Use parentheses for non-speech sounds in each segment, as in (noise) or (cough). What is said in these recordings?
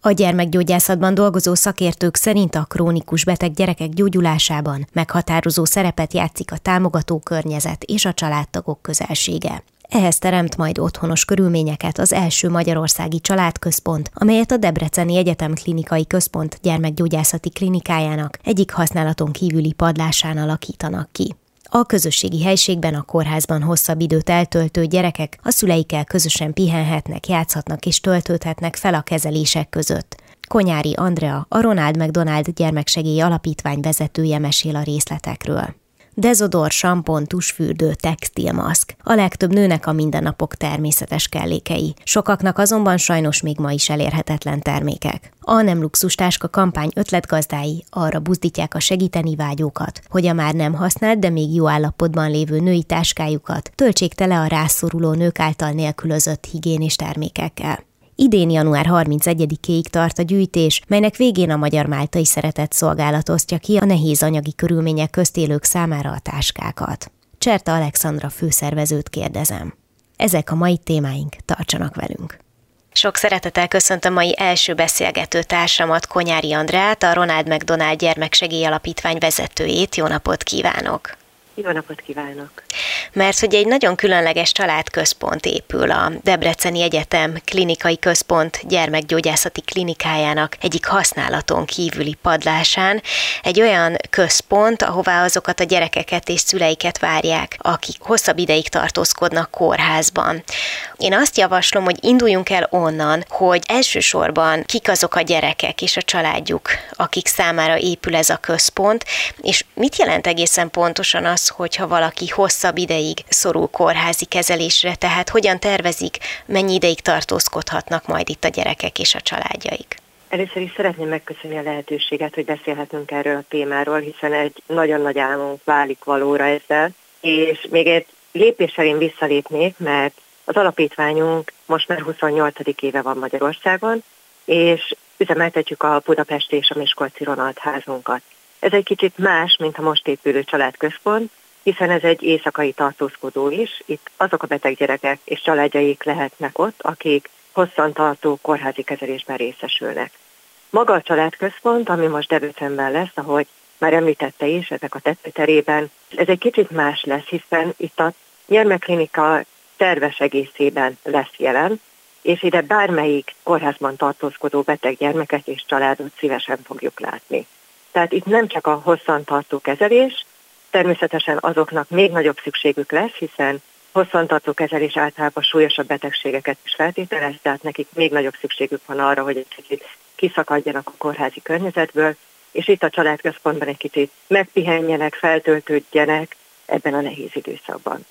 A gyermekgyógyászatban dolgozó szakértők szerint a krónikus beteg gyerekek gyógyulásában meghatározó szerepet játszik a támogató környezet és a családtagok közelsége. Ehhez teremt majd otthonos körülményeket az első magyarországi családközpont, amelyet a Debreceni Egyetem Klinikai Központ gyermekgyógyászati klinikájának egyik használaton kívüli padlásán alakítanak ki. A közösségi helységben a kórházban hosszabb időt eltöltő gyerekek a szüleikkel közösen pihenhetnek, játszhatnak és töltődhetnek fel a kezelések között. Konyári Andrea, a Ronald McDonald Gyermeksegély Alapítvány vezetője mesél a részletekről dezodor, sampon, tusfürdő, textilmaszk. A legtöbb nőnek a mindennapok természetes kellékei. Sokaknak azonban sajnos még ma is elérhetetlen termékek. A Nem Luxus Táska kampány ötletgazdái arra buzdítják a segíteni vágyókat, hogy a már nem használt, de még jó állapotban lévő női táskájukat töltsék tele a rászoruló nők által nélkülözött higiénis termékekkel. Idén január 31-ig tart a gyűjtés, melynek végén a Magyar Máltai Szeretett Szolgálat osztja ki a nehéz anyagi körülmények közt élők számára a táskákat. Cserta Alexandra főszervezőt kérdezem. Ezek a mai témáink, tartsanak velünk! Sok szeretettel köszöntöm mai első beszélgető társamat, Konyári Andrát, a Ronald McDonald Gyermeksegély Alapítvány vezetőjét. Jó napot kívánok! Jó napot kívánok! Mert hogy egy nagyon különleges családközpont épül a Debreceni Egyetem Klinikai Központ gyermekgyógyászati klinikájának egyik használaton kívüli padlásán. Egy olyan központ, ahová azokat a gyerekeket és szüleiket várják, akik hosszabb ideig tartózkodnak kórházban. Én azt javaslom, hogy induljunk el onnan, hogy elsősorban kik azok a gyerekek és a családjuk, akik számára épül ez a központ, és mit jelent egészen pontosan az, hogyha valaki hosszabb ideig szorul kórházi kezelésre, tehát hogyan tervezik, mennyi ideig tartózkodhatnak majd itt a gyerekek és a családjaik? Először is szeretném megköszönni a lehetőséget, hogy beszélhetünk erről a témáról, hiszen egy nagyon nagy álmunk válik valóra ezzel, és még egy lépéssel én visszalépnék, mert az alapítványunk most már 28. éve van Magyarországon, és üzemeltetjük a Budapesti és a Miskolci Ronald házunkat. Ez egy kicsit más, mint a most épülő családközpont, hiszen ez egy éjszakai tartózkodó is. Itt azok a beteg gyerekek és családjaik lehetnek ott, akik hosszantartó kórházi kezelésben részesülnek. Maga a családközpont, ami most Debrecenben lesz, ahogy már említette is, ezek a tetőterében, ez egy kicsit más lesz, hiszen itt a gyermekklinika terves egészében lesz jelen, és ide bármelyik kórházban tartózkodó beteg gyermeket és családot szívesen fogjuk látni. Tehát itt nem csak a hosszantartó kezelés, természetesen azoknak még nagyobb szükségük lesz, hiszen hosszantartó kezelés általában súlyosabb betegségeket is feltételez, tehát nekik még nagyobb szükségük van arra, hogy egy kicsit kiszakadjanak a kórházi környezetből, és itt a családközpontban egy kicsit megpihenjenek, feltöltődjenek ebben a nehéz időszakban.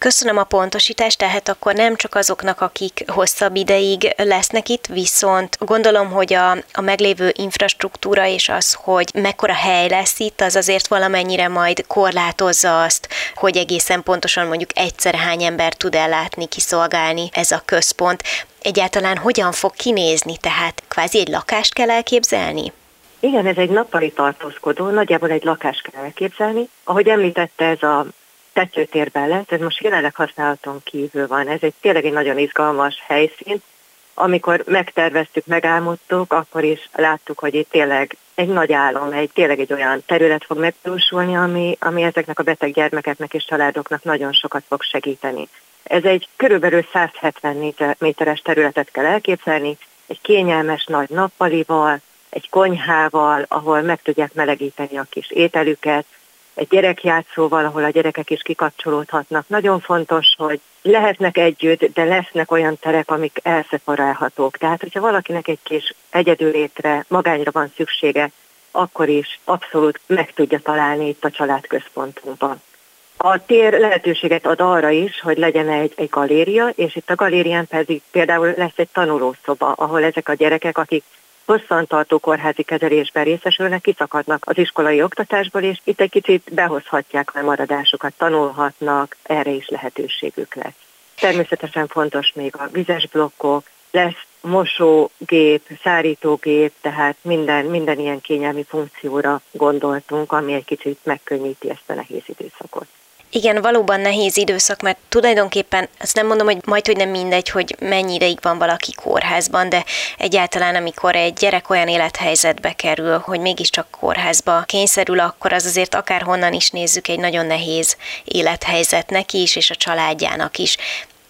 Köszönöm a pontosítást, tehát akkor nem csak azoknak, akik hosszabb ideig lesznek itt, viszont gondolom, hogy a, a meglévő infrastruktúra és az, hogy mekkora hely lesz itt, az azért valamennyire majd korlátozza azt, hogy egészen pontosan mondjuk egyszer hány ember tud ellátni, kiszolgálni ez a központ. Egyáltalán hogyan fog kinézni, tehát kvázi egy lakást kell elképzelni? Igen, ez egy nappali tartózkodó, nagyjából egy lakást kell elképzelni. Ahogy említette, ez a tetőtérben lesz, ez most jelenleg használaton kívül van. Ez egy tényleg egy nagyon izgalmas helyszín. Amikor megterveztük, megálmodtuk, akkor is láttuk, hogy itt tényleg egy nagy álom, egy tényleg egy olyan terület fog megvalósulni, ami, ami ezeknek a beteg gyermekeknek és családoknak nagyon sokat fog segíteni. Ez egy körülbelül 170 méteres területet kell elképzelni, egy kényelmes nagy nappalival, egy konyhával, ahol meg tudják melegíteni a kis ételüket, egy gyerekjátszóval, ahol a gyerekek is kikapcsolódhatnak. Nagyon fontos, hogy lehetnek együtt, de lesznek olyan terek, amik elszeparálhatók. Tehát, hogyha valakinek egy kis egyedülétre, magányra van szüksége, akkor is abszolút meg tudja találni itt a családközpontunkban. A tér lehetőséget ad arra is, hogy legyen egy, egy galéria, és itt a galérián pedig például lesz egy tanulószoba, ahol ezek a gyerekek, akik hosszantartó kórházi kezelésben részesülnek, kiszakadnak az iskolai oktatásból, és itt egy kicsit behozhatják a maradásokat, tanulhatnak, erre is lehetőségük lesz. Természetesen fontos még a vizes blokkok, lesz mosógép, szárítógép, tehát minden, minden ilyen kényelmi funkcióra gondoltunk, ami egy kicsit megkönnyíti ezt a nehéz időszakot. Igen, valóban nehéz időszak, mert tulajdonképpen azt nem mondom, hogy majd, hogy nem mindegy, hogy mennyi ideig van valaki kórházban, de egyáltalán amikor egy gyerek olyan élethelyzetbe kerül, hogy mégiscsak kórházba kényszerül, akkor az azért akárhonnan is nézzük egy nagyon nehéz élethelyzet neki is, és a családjának is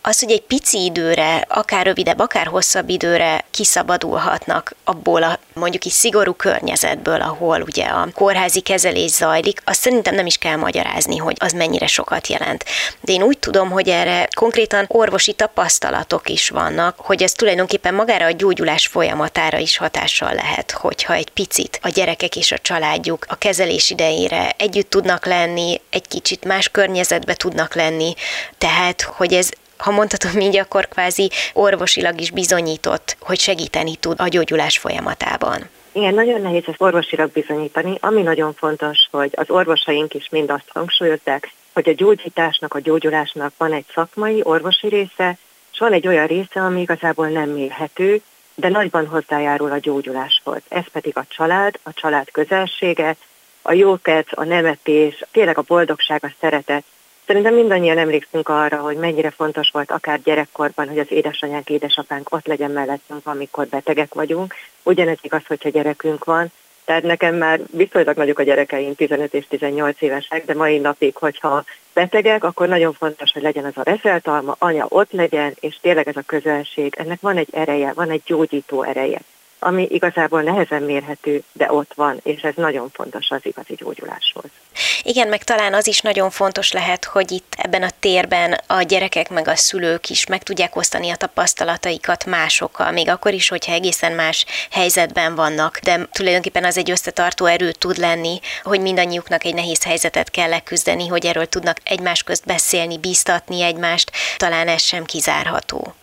az, hogy egy pici időre, akár rövidebb, akár hosszabb időre kiszabadulhatnak abból a mondjuk is szigorú környezetből, ahol ugye a kórházi kezelés zajlik, azt szerintem nem is kell magyarázni, hogy az mennyire sokat jelent. De én úgy tudom, hogy erre konkrétan orvosi tapasztalatok is vannak, hogy ez tulajdonképpen magára a gyógyulás folyamatára is hatással lehet, hogyha egy picit a gyerekek és a családjuk a kezelés idejére együtt tudnak lenni, egy kicsit más környezetbe tudnak lenni, tehát hogy ez ha mondhatom így, akkor kvázi orvosilag is bizonyított, hogy segíteni tud a gyógyulás folyamatában. Igen, nagyon nehéz ezt orvosilag bizonyítani. Ami nagyon fontos, hogy az orvosaink is mind azt hangsúlyozzák, hogy a gyógyításnak, a gyógyulásnak van egy szakmai, orvosi része, és van egy olyan része, ami igazából nem mérhető, de nagyban hozzájárul a gyógyuláshoz. Ez pedig a család, a család közelsége, a jókedv, a nemetés, tényleg a boldogság, a szeretet, Szerintem mindannyian emlékszünk arra, hogy mennyire fontos volt akár gyerekkorban, hogy az édesanyánk, édesapánk ott legyen mellettünk, amikor betegek vagyunk. Ugyanez igaz, hogyha gyerekünk van. Tehát nekem már viszonylag nagyok a gyerekeim, 15 és 18 évesek, de mai napig, hogyha betegek, akkor nagyon fontos, hogy legyen az a reszeltalma, anya ott legyen, és tényleg ez a közönség, ennek van egy ereje, van egy gyógyító ereje ami igazából nehezen mérhető, de ott van, és ez nagyon fontos az igazi gyógyuláshoz. Igen, meg talán az is nagyon fontos lehet, hogy itt ebben a térben a gyerekek meg a szülők is meg tudják osztani a tapasztalataikat másokkal, még akkor is, hogyha egészen más helyzetben vannak, de tulajdonképpen az egy összetartó erő tud lenni, hogy mindannyiuknak egy nehéz helyzetet kell leküzdeni, hogy erről tudnak egymás közt beszélni, bíztatni egymást, talán ez sem kizárható.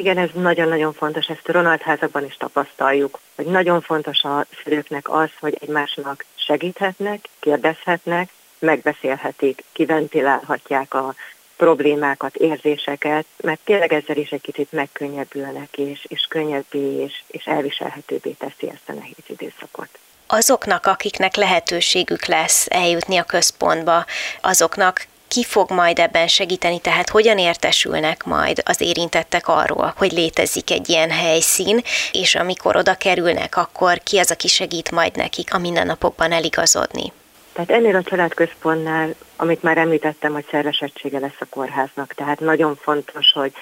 Igen, ez nagyon-nagyon fontos, ezt a Ronald házakban is tapasztaljuk, hogy nagyon fontos a szülőknek az, hogy egymásnak segíthetnek, kérdezhetnek, megbeszélhetik, kiventilálhatják a problémákat, érzéseket, mert tényleg ezzel is egy kicsit megkönnyebbülnek, és, és könnyebbé és, és elviselhetőbbé teszi ezt a nehéz időszakot. Azoknak, akiknek lehetőségük lesz eljutni a központba, azoknak ki fog majd ebben segíteni, tehát hogyan értesülnek majd az érintettek arról, hogy létezik egy ilyen helyszín, és amikor oda kerülnek, akkor ki az, aki segít majd nekik a mindennapokban eligazodni? Tehát ennél a családközpontnál, amit már említettem, hogy szervesettsége lesz a kórháznak, tehát nagyon fontos, hogy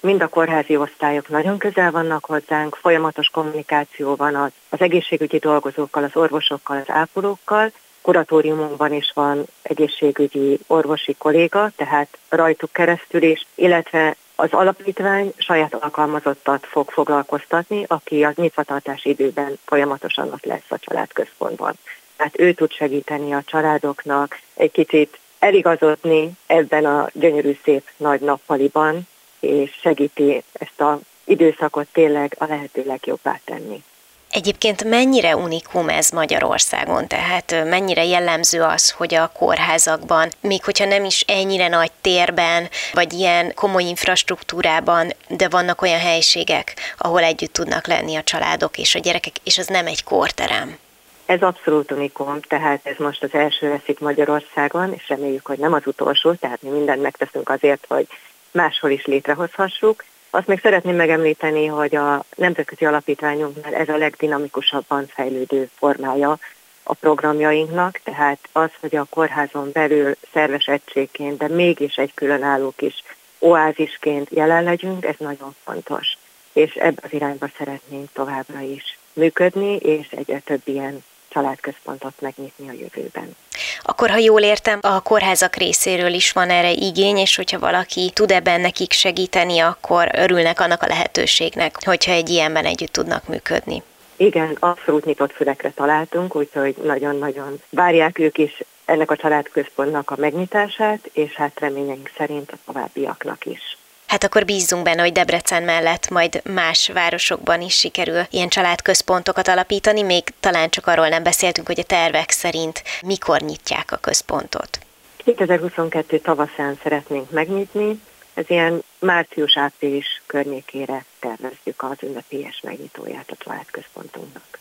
mind a kórházi osztályok nagyon közel vannak hozzánk, folyamatos kommunikáció van az, az egészségügyi dolgozókkal, az orvosokkal, az ápolókkal, kuratóriumunkban is van egészségügyi orvosi kolléga, tehát rajtuk keresztül is, illetve az alapítvány saját alkalmazottat fog foglalkoztatni, aki az nyitvatartás időben folyamatosan ott lesz a családközpontban. Tehát ő tud segíteni a családoknak egy kicsit eligazodni ebben a gyönyörű szép nagy nappaliban, és segíti ezt a időszakot tényleg a lehető legjobbá tenni. Egyébként mennyire unikum ez Magyarországon? Tehát mennyire jellemző az, hogy a kórházakban, még hogyha nem is ennyire nagy térben, vagy ilyen komoly infrastruktúrában, de vannak olyan helységek, ahol együtt tudnak lenni a családok és a gyerekek, és az nem egy kórterem. Ez abszolút unikum, tehát ez most az első lesz itt Magyarországon, és reméljük, hogy nem az utolsó, tehát mi mindent megteszünk azért, hogy máshol is létrehozhassuk. Azt még szeretném megemlíteni, hogy a Nemzetközi Alapítványunknál ez a legdinamikusabban fejlődő formája a programjainknak, tehát az, hogy a kórházon belül szerves egységként, de mégis egy különálló kis oázisként jelen legyünk, ez nagyon fontos. És ebbe az irányba szeretnénk továbbra is működni, és egyre több ilyen családközpontot megnyitni a jövőben. Akkor, ha jól értem, a kórházak részéről is van erre igény, és hogyha valaki tud ebben nekik segíteni, akkor örülnek annak a lehetőségnek, hogyha egy ilyenben együtt tudnak működni. Igen, abszolút nyitott fülekre találtunk, úgyhogy nagyon-nagyon várják ők is ennek a családközpontnak a megnyitását, és hát reményeink szerint a továbbiaknak is. Hát akkor bízzunk benne, hogy Debrecen mellett majd más városokban is sikerül ilyen családközpontokat alapítani, még talán csak arról nem beszéltünk, hogy a tervek szerint mikor nyitják a központot. 2022 tavaszán szeretnénk megnyitni, ez ilyen március-április környékére tervezzük az ünnepélyes megnyitóját a családközpontunknak.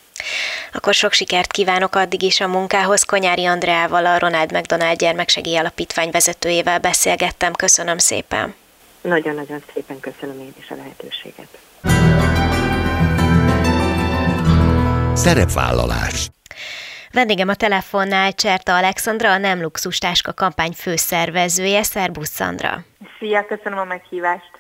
Akkor sok sikert kívánok addig is a munkához. Konyári Andreával, a Ronald McDonald Gyermeksegély Alapítvány vezetőjével beszélgettem. Köszönöm szépen! Nagyon-nagyon szépen köszönöm én is a lehetőséget. Szerepvállalás Vendégem a telefonnál Cserta Alexandra, a Nem Luxus Táska kampány főszervezője. Szerbusz Szandra! Szia, köszönöm a meghívást!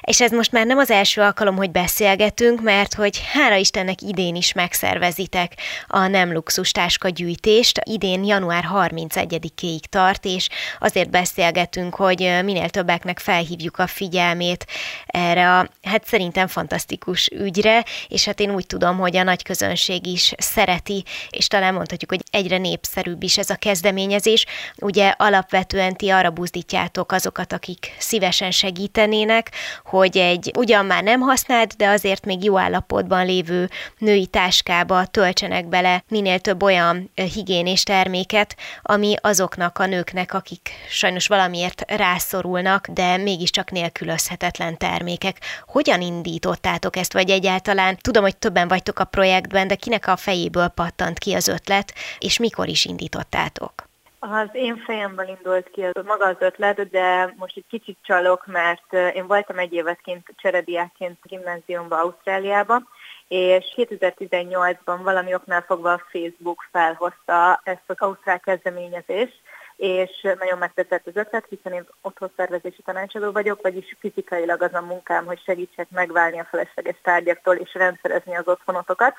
És ez most már nem az első alkalom, hogy beszélgetünk, mert hogy hála Istennek idén is megszervezitek a Nem Luxus Táska gyűjtést. Idén január 31-ig tart, és azért beszélgetünk, hogy minél többeknek felhívjuk a figyelmét erre a, hát szerintem fantasztikus ügyre, és hát én úgy tudom, hogy a nagy közönség is szereti, és talán mondhatjuk, hogy egyre népszerűbb is ez a kezdeményezés. Ugye alapvetően ti arra buzdítjátok azokat, akik szívesen segítenének, hogy egy ugyan már nem használt, de azért még jó állapotban lévő női táskába töltsenek bele minél több olyan higiénés terméket, ami azoknak a nőknek, akik sajnos valamiért rászorulnak, de mégiscsak nélkülözhetetlen termékek. Hogyan indítottátok ezt, vagy egyáltalán tudom, hogy többen vagytok a projektben, de kinek a fejéből pattant ki az ötlet, és mikor is indítottátok? Az én fejemből indult ki az, maga az ötlet, de most egy kicsit csalok, mert én voltam egy évet kint cserediákként gimnáziumba Ausztráliába, és 2018-ban valami oknál fogva a Facebook felhozta ezt az ausztrál kezdeményezést, és nagyon megtetszett az ötlet, hiszen én otthon szervezési tanácsadó vagyok, vagyis fizikailag az a munkám, hogy segítsek megválni a felesleges tárgyaktól és rendszerezni az otthonotokat,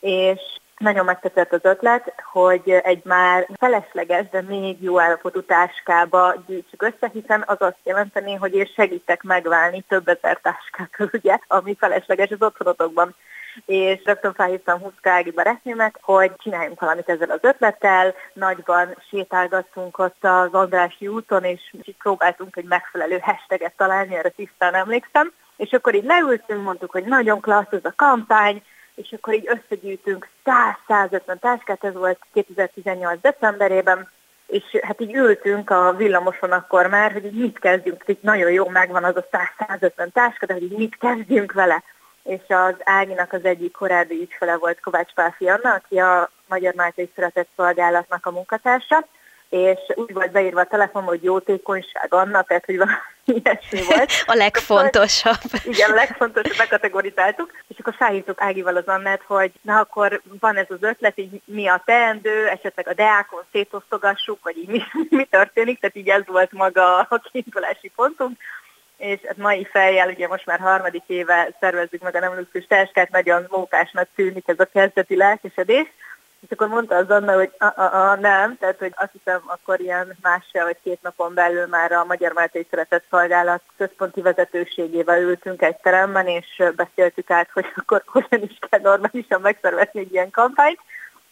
és nagyon megtetszett az ötlet, hogy egy már felesleges, de még jó állapotú táskába gyűjtsük össze, hiszen az azt jelenteni, hogy én segítek megválni több ezer táskákkal, (laughs) ugye, ami felesleges az otthonotokban és rögtön felhívtam Huszka Ági barátnőmet, hogy csináljunk valamit ezzel az ötlettel. Nagyban sétálgattunk ott az Andrási úton, és próbáltunk egy megfelelő hashtaget találni, erre tisztán emlékszem. És akkor így leültünk, mondtuk, hogy nagyon klassz ez a kampány, és akkor így összegyűjtünk 100-150 táskát, ez volt 2018. decemberében, és hát így ültünk a villamoson akkor már, hogy így mit kezdjünk, így nagyon jó megvan az a 100-150 táska, de hogy így mit kezdjünk vele. És az Áginak az egyik korábbi ügyfele volt Kovács Pálfi Anna, aki a Magyar Máltai Szeretett Szolgálatnak a munkatársa, és úgy volt beírva a telefonban, hogy jótékonyság annak, tehát hogy ilyesmi volt. (laughs) a legfontosabb. Igen, a legfontosabb, bekategorizáltuk, és akkor felhívtuk Ágival az Annát, hogy na akkor van ez az ötlet, így mi a teendő, esetleg a deákon szétosztogassuk, vagy így mi, (laughs) mi történik, tehát így ez volt maga a kiindulási pontunk, és hát mai fejjel, ugye most már harmadik éve szervezzük meg a nem luxus táskát, nagyon mókásnak tűnik ez a kezdeti lelkesedés, és akkor mondta az Anna, hogy a, a, a, nem, tehát hogy azt hiszem akkor ilyen másfél vagy két napon belül már a Magyar Máltai Szeretett Szolgálat központi vezetőségével ültünk egy teremben, és beszéltük át, hogy akkor hogyan is kell normálisan megszervezni egy ilyen kampányt,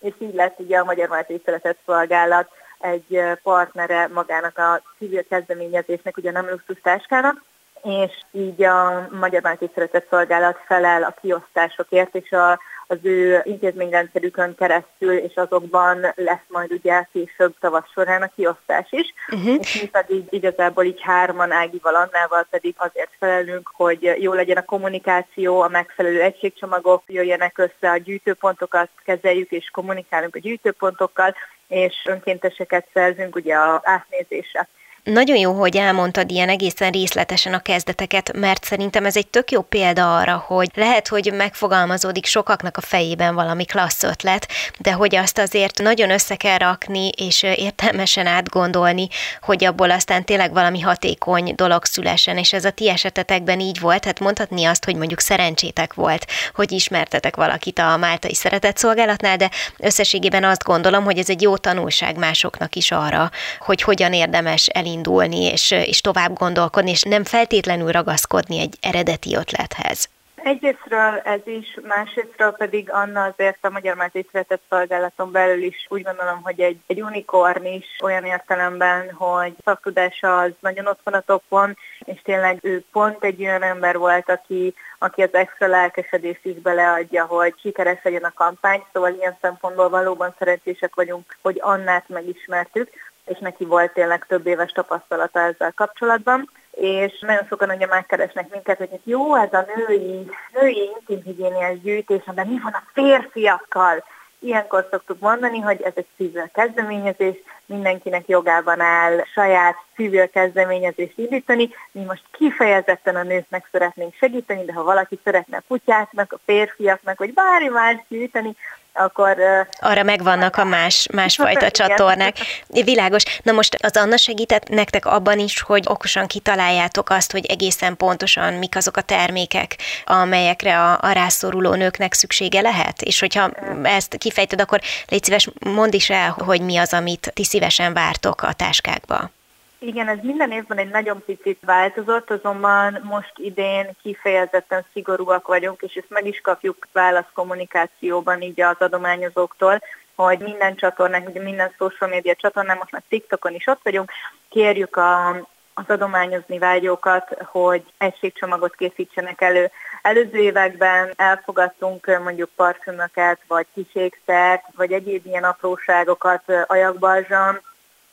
és így lett ugye a Magyar Máltai Szeretett Szolgálat egy partnere magának a civil kezdeményezésnek, ugye nem luxus táskának, és így a Magyar Máltai Szeretett Szolgálat felel a kiosztásokért, és a az ő intézményrendszerükön keresztül, és azokban lesz majd ugye később tavasz során a kiosztás is. Uh-huh. És mi pedig igazából így hárman Ágival Annával pedig azért felelünk, hogy jó legyen a kommunikáció, a megfelelő egységcsomagok jöjjenek össze, a gyűjtőpontokat kezeljük és kommunikálunk a gyűjtőpontokkal, és önkénteseket szerzünk ugye a átnézésre. Nagyon jó, hogy elmondtad ilyen egészen részletesen a kezdeteket, mert szerintem ez egy tök jó példa arra, hogy lehet, hogy megfogalmazódik sokaknak a fejében valami klassz ötlet, de hogy azt azért nagyon össze kell rakni, és értelmesen átgondolni, hogy abból aztán tényleg valami hatékony dolog szülesen, és ez a ti esetetekben így volt, hát mondhatni azt, hogy mondjuk szerencsétek volt, hogy ismertetek valakit a Máltai Szeretetszolgálatnál, de összességében azt gondolom, hogy ez egy jó tanulság másoknak is arra, hogy hogyan érdemes elindulni elindulni, és, és tovább gondolkodni, és nem feltétlenül ragaszkodni egy eredeti ötlethez. Egyrésztről ez is, másrésztről pedig Anna azért a Magyar Mázészületett Szolgálaton belül is úgy gondolom, hogy egy, egy unikorn is olyan értelemben, hogy szaktudása az nagyon ott van a topon, és tényleg ő pont egy olyan ember volt, aki, aki az extra lelkesedést is beleadja, hogy sikeres legyen a kampány, szóval ilyen szempontból valóban szerencsések vagyunk, hogy Annát megismertük, és neki volt tényleg több éves tapasztalata ezzel kapcsolatban és nagyon sokan ugye megkeresnek minket, hogy jó, ez a női, női intimhigiéniás gyűjtés, de mi van a férfiakkal? Ilyenkor szoktuk mondani, hogy ez egy civil kezdeményezés, mindenkinek jogában áll saját civil kezdeményezést indítani. Mi most kifejezetten a nőknek szeretnénk segíteni, de ha valaki szeretne a kutyáknak, a férfiaknak, vagy bármi más gyűjteni, akkor... Arra megvannak a más, másfajta csatornák. Világos. Na most az Anna segített nektek abban is, hogy okosan kitaláljátok azt, hogy egészen pontosan mik azok a termékek, amelyekre a, a rászoruló nőknek szüksége lehet? És hogyha ezt kifejted, akkor légy szíves, mondd is el, hogy mi az, amit ti szívesen vártok a táskákba. Igen, ez minden évben egy nagyon picit változott, azonban most idén kifejezetten szigorúak vagyunk, és ezt meg is kapjuk válaszkommunikációban így az adományozóktól, hogy minden csatornák, minden social media csatornán, most már TikTokon is ott vagyunk, kérjük a, az adományozni vágyókat, hogy egységcsomagot készítsenek elő. Előző években elfogadtunk mondjuk parfümöket, vagy kiségszert, vagy egyéb ilyen apróságokat, ajakbalzsam,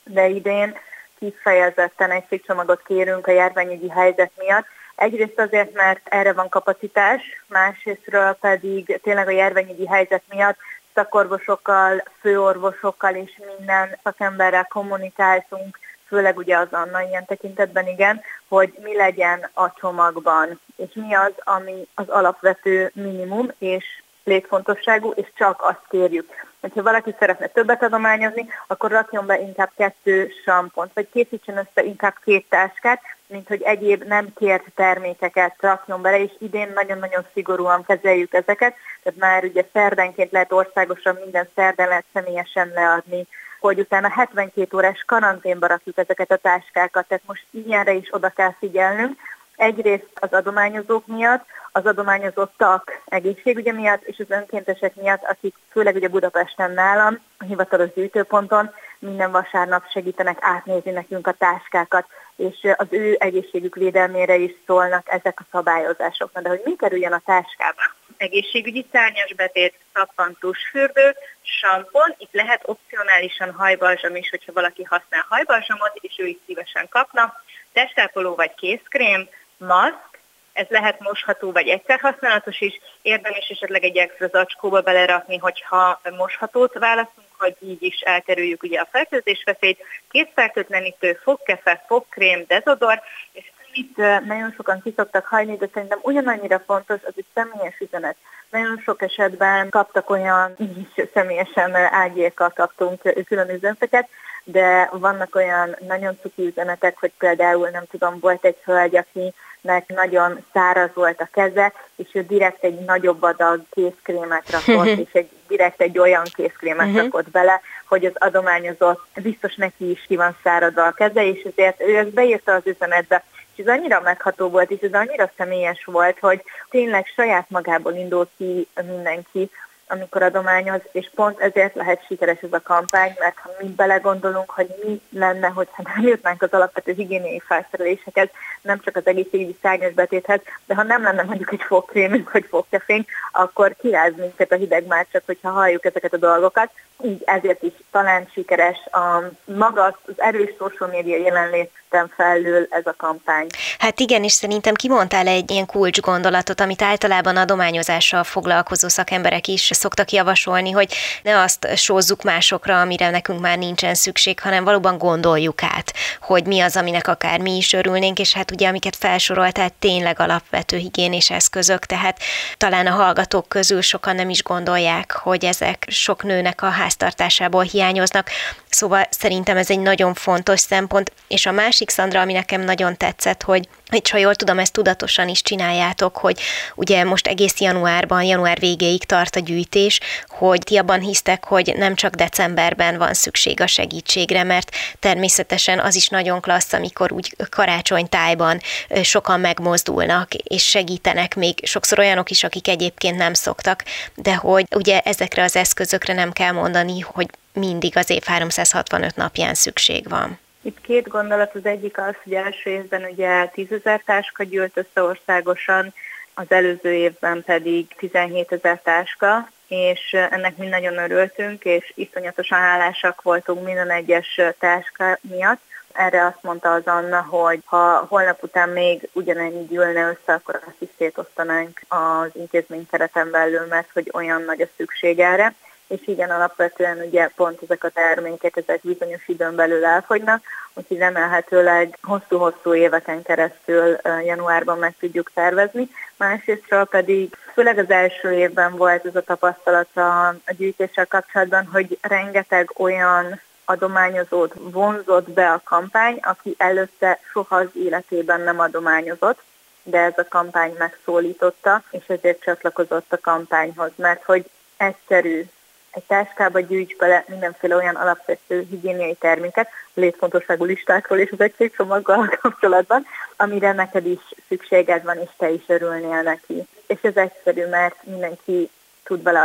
de idén kifejezetten egy csomagot kérünk a járványügyi helyzet miatt. Egyrészt azért, mert erre van kapacitás, másrésztről pedig tényleg a járványügyi helyzet miatt szakorvosokkal, főorvosokkal és minden szakemberrel kommunikáltunk, főleg ugye az Anna ilyen tekintetben igen, hogy mi legyen a csomagban, és mi az, ami az alapvető minimum, és létfontosságú, és csak azt kérjük. Hogyha valaki szeretne többet adományozni, akkor rakjon be inkább kettő sampont, vagy készítsen össze inkább két táskát, mint hogy egyéb nem kért termékeket rakjon bele, és idén nagyon-nagyon szigorúan kezeljük ezeket, tehát már ugye szerdenként lehet országosan minden szerden lehet személyesen leadni hogy utána 72 órás karanténba rakjuk ezeket a táskákat, tehát most ilyenre is oda kell figyelnünk. Egyrészt az adományozók miatt, az adományozottak egészségügye miatt és az önkéntesek miatt, akik főleg ugye Budapesten nálam, a hivatalos gyűjtőponton minden vasárnap segítenek átnézni nekünk a táskákat, és az ő egészségük védelmére is szólnak ezek a szabályozások. De hogy mi kerüljen a táskába? Egészségügyi szárnyas betét, szappantus fürdő, sampon, itt lehet opcionálisan hajbalzsam is, hogyha valaki használ hajbalzsamot, és ő is szívesen kapna, testápoló vagy kézkrém, maszk, ez lehet mosható vagy egyszer használatos is, érdemes esetleg egy extra zacskóba belerakni, hogyha moshatót választunk, hogy így is elkerüljük ugye a fertőzés veszélyt, készfertőtlenítő, fogkefe, fogkrém, dezodor, és itt nagyon sokan kiszoktak hajni, de szerintem ugyanannyira fontos, az egy személyes üzenet. Nagyon sok esetben kaptak olyan, is személyesen ágyékkal kaptunk külön üzeneteket, de vannak olyan nagyon cuki üzenetek, hogy például nem tudom, volt egy hölgy, aki nek nagyon száraz volt a keze, és ő direkt egy nagyobb adag készkrémet rakott, (laughs) és egy, direkt egy olyan készkrémet uh-huh. rakott bele, hogy az adományozott biztos neki is ki van száradva a keze, és ezért ő ezt beírta az üzenetbe, és ez annyira megható volt, és ez annyira személyes volt, hogy tényleg saját magából indult ki mindenki, amikor adományoz, és pont ezért lehet sikeres ez a kampány, mert ha mi belegondolunk, hogy mi lenne, hogyha nem jutnánk az alapvető higiéniai felszerelésekhez, nem csak az egészségügyi szárnyas betéthez, de ha nem lenne mondjuk egy fogkrémünk vagy fogkefénk, akkor kiráz minket a hideg már csak, hogyha halljuk ezeket a dolgokat. Így ezért is talán sikeres a maga az erős social média jelenléten felül ez a kampány. Hát igen, és szerintem kimondtál egy ilyen kulcs gondolatot, amit általában adományozással foglalkozó szakemberek is szoktak javasolni, hogy ne azt sózzuk másokra, amire nekünk már nincsen szükség, hanem valóban gondoljuk át, hogy mi az, aminek akár mi is örülnénk, és hát ugye amiket felsoroltál, tényleg alapvető higiénés eszközök, tehát talán a hallgatók közül sokan nem is gondolják, hogy ezek sok nőnek a háztartásából hiányoznak, Szóval szerintem ez egy nagyon fontos szempont, és a másik, Szandra, ami nekem nagyon tetszett, hogy hogy ha jól tudom, ezt tudatosan is csináljátok, hogy ugye most egész januárban, január végéig tart a gyűjtés, hogy ti abban hisztek, hogy nem csak decemberben van szükség a segítségre, mert természetesen az is nagyon klassz, amikor úgy karácsonytájban sokan megmozdulnak, és segítenek még sokszor olyanok is, akik egyébként nem szoktak, de hogy ugye ezekre az eszközökre nem kell mondani, hogy mindig az év 365 napján szükség van. Itt két gondolat, az egyik az, hogy első évben ugye 10 ezer táska gyűlt össze országosan, az előző évben pedig 17 ezer táska, és ennek mi nagyon örültünk, és iszonyatosan hálásak voltunk minden egyes táska miatt. Erre azt mondta az Anna, hogy ha holnap után még ugyanennyi gyűlne össze, akkor azt is szétosztanánk az intézmény kereten belül, mert hogy olyan nagy a szükség erre és igen, alapvetően ugye pont ezek a termékek, ezek bizonyos időn belül elfogynak, úgyhogy remélhetőleg hosszú-hosszú éveken keresztül januárban meg tudjuk tervezni. Másrésztről pedig főleg az első évben volt ez a tapasztalat a, a gyűjtéssel kapcsolatban, hogy rengeteg olyan adományozót vonzott be a kampány, aki előtte soha az életében nem adományozott, de ez a kampány megszólította, és ezért csatlakozott a kampányhoz, mert hogy egyszerű, egy táskába gyűjts bele mindenféle olyan alapvető higiéniai terméket, létfontosságú listákról és az egységcsomaggal (laughs) kapcsolatban, amire neked is szükséged van, és te is örülnél neki. És ez egyszerű, mert mindenki tud vele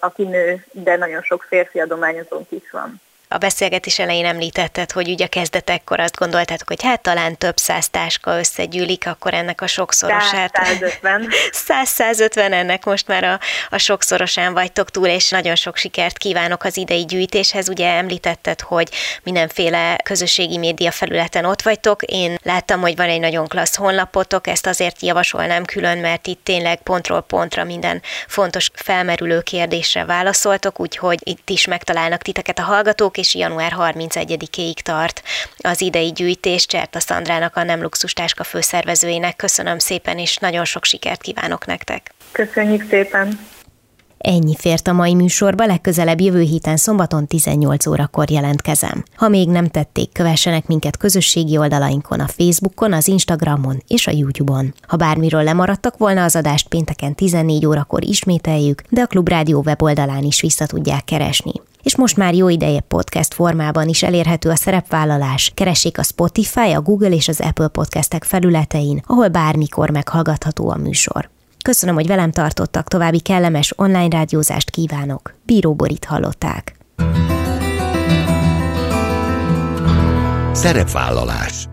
aki nő, de nagyon sok férfi adományozónk is van a beszélgetés elején említetted, hogy ugye a kezdetekkor azt gondoltátok, hogy hát talán több száz táska összegyűlik, akkor ennek a sokszorosát. 150. 100-150 (laughs) ennek most már a, a sokszorosán vagytok túl, és nagyon sok sikert kívánok az idei gyűjtéshez. Ugye említetted, hogy mindenféle közösségi média felületen ott vagytok. Én láttam, hogy van egy nagyon klassz honlapotok, ezt azért javasolnám külön, mert itt tényleg pontról pontra minden fontos felmerülő kérdésre válaszoltok, úgyhogy itt is megtalálnak titeket a hallgatók, és január 31-ig tart az idei gyűjtés. Cserta Szandrának, a Nem Luxus Táska főszervezőjének köszönöm szépen, és nagyon sok sikert kívánok nektek. Köszönjük szépen! Ennyi fért a mai műsorba, legközelebb jövő héten szombaton 18 órakor jelentkezem. Ha még nem tették, kövessenek minket közösségi oldalainkon, a Facebookon, az Instagramon és a YouTube-on. Ha bármiről lemaradtak volna, az adást pénteken 14 órakor ismételjük, de a Klubrádió weboldalán is vissza tudják keresni és most már jó ideje podcast formában is elérhető a szerepvállalás. Keressék a Spotify, a Google és az Apple podcastek felületein, ahol bármikor meghallgatható a műsor. Köszönöm, hogy velem tartottak, további kellemes online rádiózást kívánok. Bíró Borit hallották. Szerepvállalás